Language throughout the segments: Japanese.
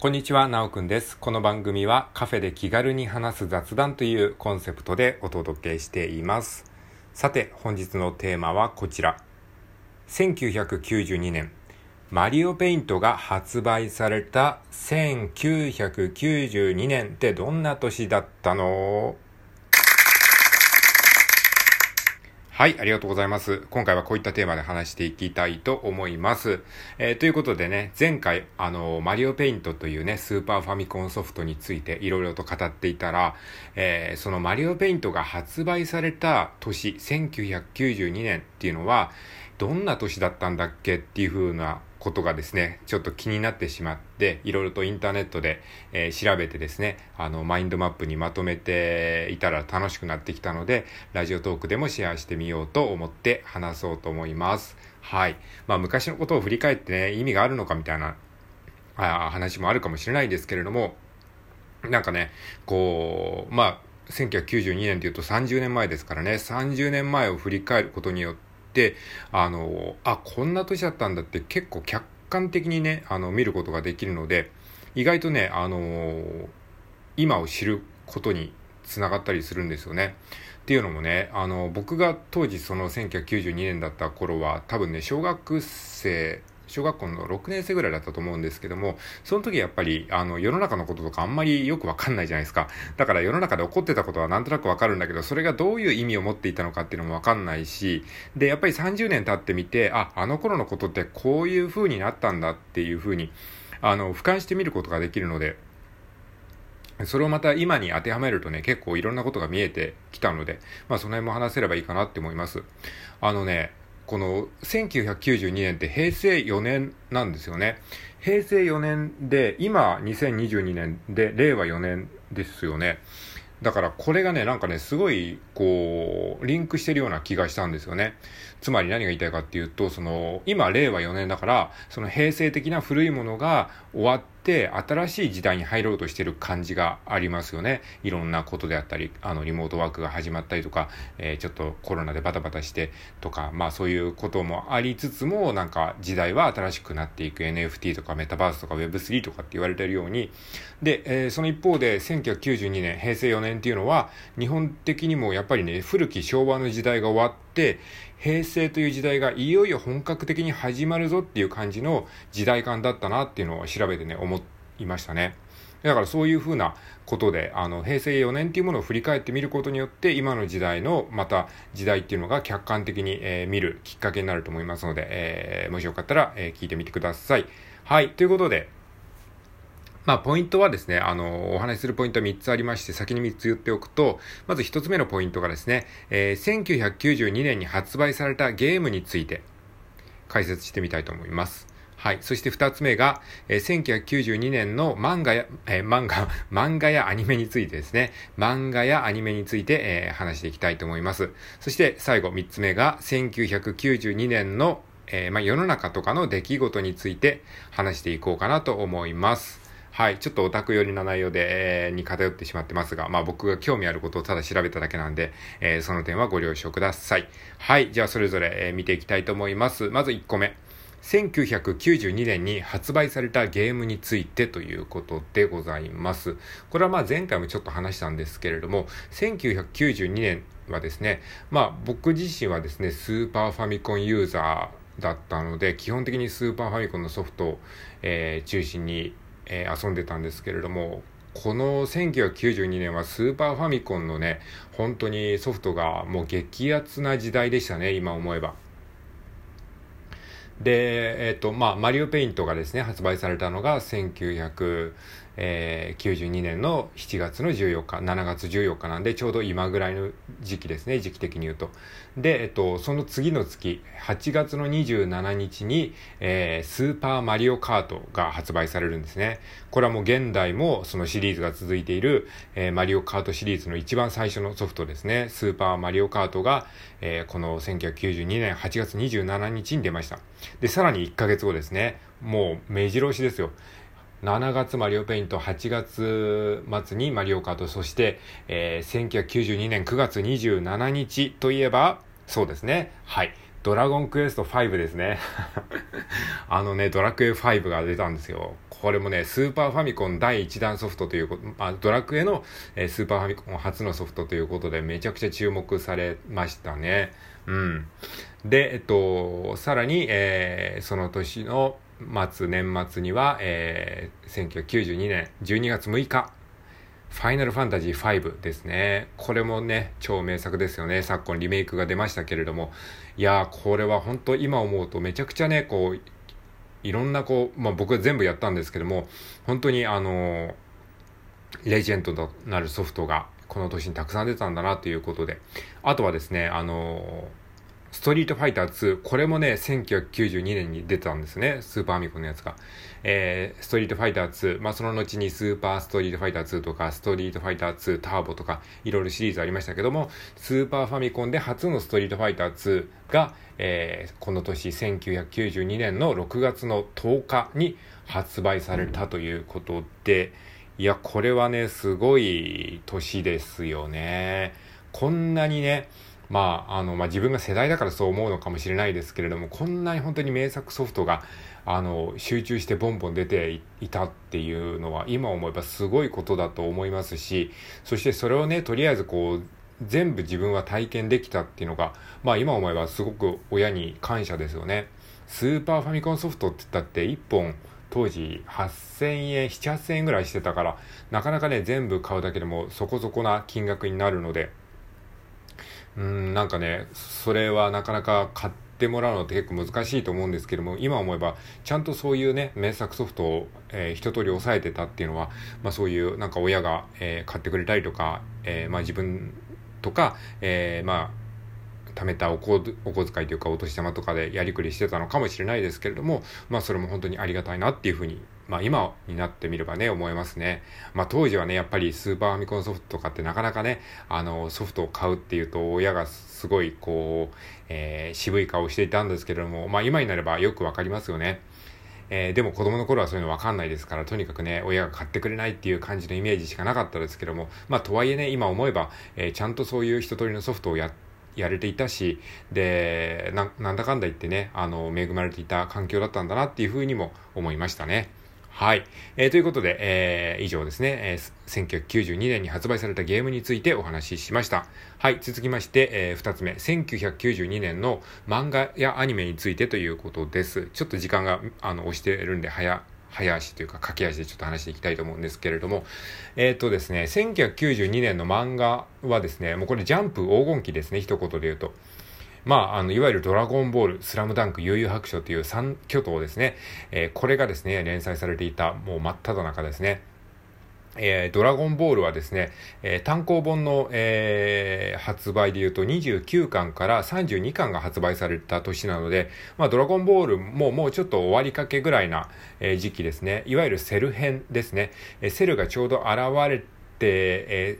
こんにちは、なおくんです。この番組はカフェで気軽に話す雑談というコンセプトでお届けしています。さて、本日のテーマはこちら。1992年、マリオペイントが発売された1992年ってどんな年だったの？はい、ありがとうございます。今回はこういったテーマで話していきたいと思います。えーということでね、前回、あの、マリオペイントというね、スーパーファミコンソフトについていろいろと語っていたら、えーそのマリオペイントが発売された年、1992年っていうのは、どんな年だったんだっけっていう風なことがですね、ちょっと気になってしまって、いろいろとインターネットで、えー調べてですね、あの、マインドマップにまとめていたら楽しくなってきたので、ラジオトークでもシェアしてみようと思って話そうと思います。はい。まあ、昔のことを振り返ってね、意味があるのかみたいな、あ話もあるかもしれないですけれども、なんかね、こう、まあ、1992年というと30年前ですからね、30年前を振り返ることによって、あの、あ、こんな年だったんだって結構客観的にね、あの、見ることができるので、意外とね、あの、今を知ることにつながったりするんですよね。っていうのもね、あの、僕が当時その1992年だった頃は、多分ね、小学生、小学校の6年生ぐらいだったと思うんですけども、その時やっぱり、あの、世の中のこととかあんまりよくわかんないじゃないですか。だから世の中で起こってたことはなんとなくわかるんだけど、それがどういう意味を持っていたのかっていうのもわかんないし、で、やっぱり30年経ってみて、あ、あの頃のことってこういう風になったんだっていう風に、あの、俯瞰してみることができるので、それをまた今に当てはめるとね、結構いろんなことが見えてきたので、まあその辺も話せればいいかなって思います。あのね、この1992年って平成4年なんですよね。平成4年で、今2022年で令和4年ですよね。だからこれがね、なんかね、すごい、こう、リンクしてるような気がしたんですよね。つまり何が言いたいかっていうと、その、今、令和4年だから、その平成的な古いものが終わって、新しい時代に入ろうとしてる感じがありますよね。いろんなことであったり、あの、リモートワークが始まったりとか、えーちょっとコロナでバタバタしてとか、まあそういうこともありつつも、なんか時代は新しくなっていく NFT とかメタバースとか Web3 とかって言われてるように、で、えーその一方で1992年、平成4年っていうのは、日本的にもやっぱりね、古き昭和の時代が終わって、平成という時代がいよいよ本格的に始まるぞっていう感じの時代感だったなっていうのを調べてね、思いましたね。だからそういうふうなことで、あの、平成4年っていうものを振り返ってみることによって、今の時代の、また時代っていうのが客観的に、えー見るきっかけになると思いますので、えーもしよかったら、えー聞いてみてください。はい、ということで、まあ、ポイントはですね、あの、お話しするポイントは3つありまして、先に3つ言っておくと、まず1つ目のポイントがですね、えー1992年に発売されたゲームについて解説してみたいと思います。はい。そして2つ目が、えー1992年の漫画や、えー漫画、漫画やアニメについてですね、漫画やアニメについて、えー話していきたいと思います。そして最後3つ目が、1992年の、えーまあ、世の中とかの出来事について話していこうかなと思います。はい。ちょっとオタク寄りな内容で、えーに偏ってしまってますが、まあ僕が興味あることをただ調べただけなんで、えーその点はご了承ください。はい。じゃあそれぞれ、えー見ていきたいと思います。まず1個目。1992年に発売されたゲームについてということでございます。これはまあ前回もちょっと話したんですけれども、1992年はですね、まあ僕自身はですね、スーパーファミコンユーザーだったので、基本的にスーパーファミコンのソフトを、えー中心に、えー遊んでたんですけれども、この1992年はスーパーファミコンのね、本当にソフトがもう激アツな時代でしたね、今思えば。で、えっ、と、まあ、マリオペイントがですね、発売されたのが19 1992年の7月の14日、7月14日なんで、ちょうど今ぐらいの時期ですね、時期的に言うと。で、えっ、と、その次の月、8月の27日に、えースーパーマリオカートが発売されるんですね。これはもう現代もそのシリーズが続いている、えーマリオカートシリーズの一番最初のソフトですね。スーパーマリオカートが、えーこの1992年8月27日に出ました。で、さらに1ヶ月後ですね。もう目白押しですよ。7月マリオペイント、8月末にマリオカート、そして、えー1992年9月27日といえば、そうですね。はい。ドラゴンクエスト5ですね。あのね、ドラクエ5が出たんですよ。これもね、スーパーファミコン第1弾ソフトということ、まあドラクエの、えー、スーパーファミコン初のソフトということで、めちゃくちゃ注目されましたね。うん。で、えっと、さらに、えー、その年の末、年末には、えー、1992年12月6日、ファイナルファンタジー5ですね。これもね、超名作ですよね。昨今リメイクが出ましたけれども。いやー、これは本当今思うとめちゃくちゃね、こう、いろんなこう、まあ僕は全部やったんですけども、本当にあの、レジェンドとなるソフトがこの年にたくさん出たんだなということで。あとはですね、あの、ストリートファイター2、これもね、1992年に出たんですね。スーパーアミコのやつが。えー、ストリートファイター2、まあ、その後にスーパーストリートファイター2とか、ストリートファイター2ターボとか、いろいろシリーズありましたけども、スーパーファミコンで初のストリートファイター2が、えー、この年1992年の6月の10日に発売されたということで、いや、これはね、すごい年ですよね。こんなにね、まあ、あの、まあ、自分が世代だからそう思うのかもしれないですけれども、こんなに本当に名作ソフトが、あの、集中してボンボン出ていたっていうのは、今思えばすごいことだと思いますし、そしてそれをね、とりあえずこう、全部自分は体験できたっていうのが、まあ今思えばすごく親に感謝ですよね。スーパーファミコンソフトって言ったって1本当時8000円、7、8000円ぐらいしてたから、なかなかね、全部買うだけでもそこそこな金額になるので、うん、なんかね、それはなかなか買ってもらうのって結構難しいと思うんですけども、今思えば、ちゃんとそういうね、名作ソフトを、えー、一通り抑えてたっていうのは、まあそういうなんか親が、えー、買ってくれたりとか、えー、まあ自分とか、えー、まあ貯めたお小お小遣いというかお年玉とかでやりくりしてたのかもしれないですけれども、まあそれも本当にありがたいなっていうふうにまあ今になってみればね、思いますね。まあ当時はね、やっぱりスーパーファミコンソフトとかってなかなかね、あの、ソフトを買うっていうと親がすごいこう、えー、渋い顔していたんですけれども、まあ今になればよくわかりますよね。えー、でも子供の頃はそういうのわかんないですから、とにかくね、親が買ってくれないっていう感じのイメージしかなかったですけども、まあとはいえね、今思えば、えー、ちゃんとそういう一通りのソフトをや、やれていたし、で、な、なんだかんだ言ってね、あの、恵まれていた環境だったんだなっていうふうにも思いましたね。はい。えー、ということで、えー、以上ですね、えー、1992年に発売されたゲームについてお話ししました。はい。続きまして、えー、二つ目、1992年の漫画やアニメについてということです。ちょっと時間が、あの、押してるんで、早、早足というか駆け足でちょっと話していきたいと思うんですけれども、えっ、ー、とですね、1992年の漫画はですね、もうこれジャンプ黄金期ですね、一言で言うと。まあ、あの、いわゆるドラゴンボール、スラムダンク、悠々白書という三巨頭ですね。えー、これがですね、連載されていた、もう真っ只中ですね。えー、ドラゴンボールはですね、えー、単行本の、えー、発売で言うと29巻から32巻が発売された年なので、まあ、ドラゴンボールももうちょっと終わりかけぐらいな、え、時期ですね。いわゆるセル編ですね。え、セルがちょうど現れて、え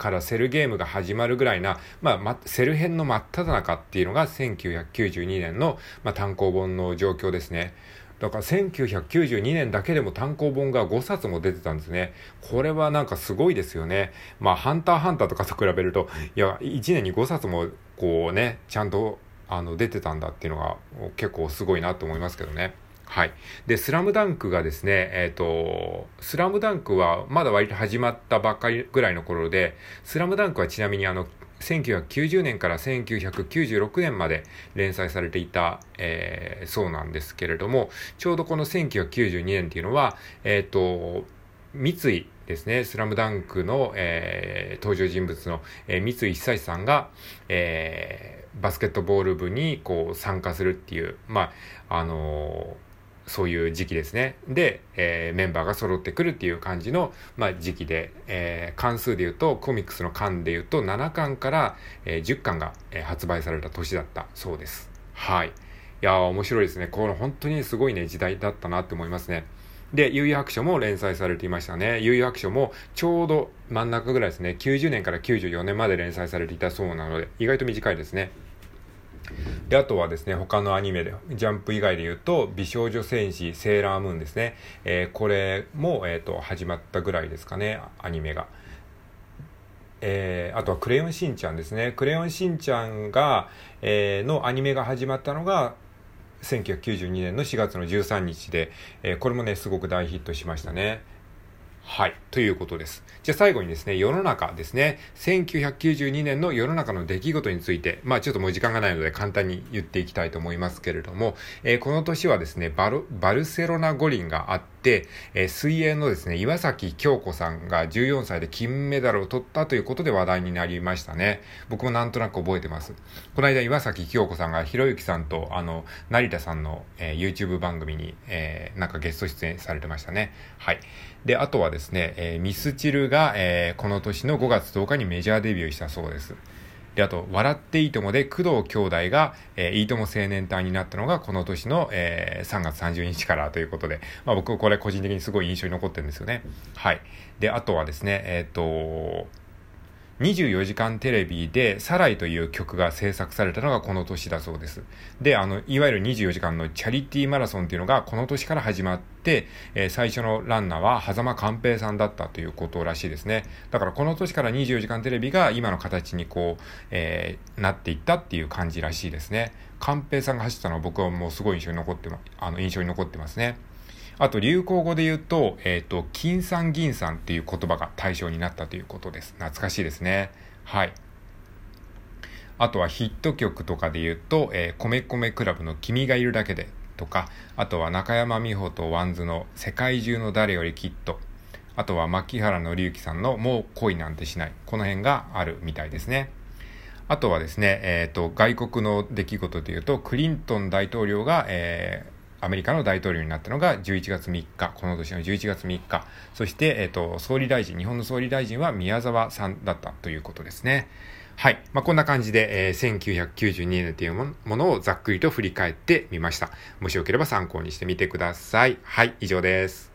からセルゲームが始まるぐらいな、まあ、ま、セル編の真っ只中っていうのが1992年の、まあ、単行本の状況ですね。だから1992年だけでも単行本が5冊も出てたんですね。これはなんかすごいですよね。まあ、ハンターハンターとかと比べると、いや、1年に5冊もこうね、ちゃんとあの出てたんだっていうのが結構すごいなと思いますけどね。はい。で、スラムダンクがですね、えっ、ー、と、スラムダンクはまだ割と始まったばっかりぐらいの頃で、スラムダンクはちなみにあの、1990年から1996年まで連載されていた、えー、そうなんですけれども、ちょうどこの1992年っていうのは、えっ、ー、と、三井ですね、スラムダンクの、えー、登場人物の、えー、三井久志さんが、えー、バスケットボール部にこう参加するっていう、まあ、あのーそういう時期ですね。で、えー、メンバーが揃ってくるっていう感じの、まあ、時期で、えー、関数で言うと、コミックスの巻で言うと、7巻から、えー、10巻が、え、発売された年だったそうです。はい。いやー、面白いですね。この本当にすごいね、時代だったなって思いますね。で、悠々白書も連載されていましたね。悠々白書もちょうど真ん中ぐらいですね。90年から94年まで連載されていたそうなので、意外と短いですね。で、あとはですね、他のアニメで、ジャンプ以外で言うと、美少女戦士セーラームーンですね。えー、これも、えっ、ー、と、始まったぐらいですかね、アニメが。えー、あとはクレヨンしんちゃんですね。クレヨンしんちゃんが、えー、のアニメが始まったのが、1992年の4月の13日で、えー、これもね、すごく大ヒットしましたね。はい。ということです。じゃあ最後にですね、世の中ですね、1992年の世の中の出来事について、まあちょっともう時間がないので簡単に言っていきたいと思いますけれども、えー、この年はですね、バル、バルセロナ五輪があって、えー、水泳のですね、岩崎京子さんが14歳で金メダルを取ったということで話題になりましたね。僕もなんとなく覚えてます。この間岩崎京子さんがひろゆきさんと、あの、成田さんの、えー、YouTube 番組に、えー、なんかゲスト出演されてましたね。はい。で、あとはですね、え、ミスチルが、え、この年の5月10日にメジャーデビューしたそうです。で、あと、笑っていいともで工藤兄弟が、えー、いいとも青年隊になったのがこの年の、えー、3月30日からということで、まあ僕これ個人的にすごい印象に残ってるんですよね。はい。で、あとはですね、えっ、と、24時間テレビでサライという曲が制作されたのがこの年だそうです。で、あの、いわゆる24時間のチャリティーマラソンっていうのがこの年から始まって、えー、最初のランナーは狭間寛平さんだったということらしいですね。だからこの年から24時間テレビが今の形にこう、えー、なっていったっていう感じらしいですね。寛平さんが走ったのは僕はもうすごい印象に残って、あの、印象に残ってますね。あと流行語で言うと、えっ、ー、と、金さん銀さんっていう言葉が大賞になったということです。懐かしいですね。はい。あとはヒット曲とかで言うと、えー、米米クラブの君がいるだけでとか、あとは中山美穂と WANDS の世界中の誰よりきっと、あとは槇原敬之さんのもう恋なんてしない。この辺があるみたいですね。あとはですね、えっ、ー、と、外国の出来事で言うと、クリントン大統領が、えー、アメリカの大統領になったのが11月3日、この年の11月3日。そして、えっ、ー、と、総理大臣、日本の総理大臣は宮沢さんだったということですね。はい。まあ、こんな感じで、えー、1992年というものをざっくりと振り返ってみました。もしよければ参考にしてみてください。はい、以上です。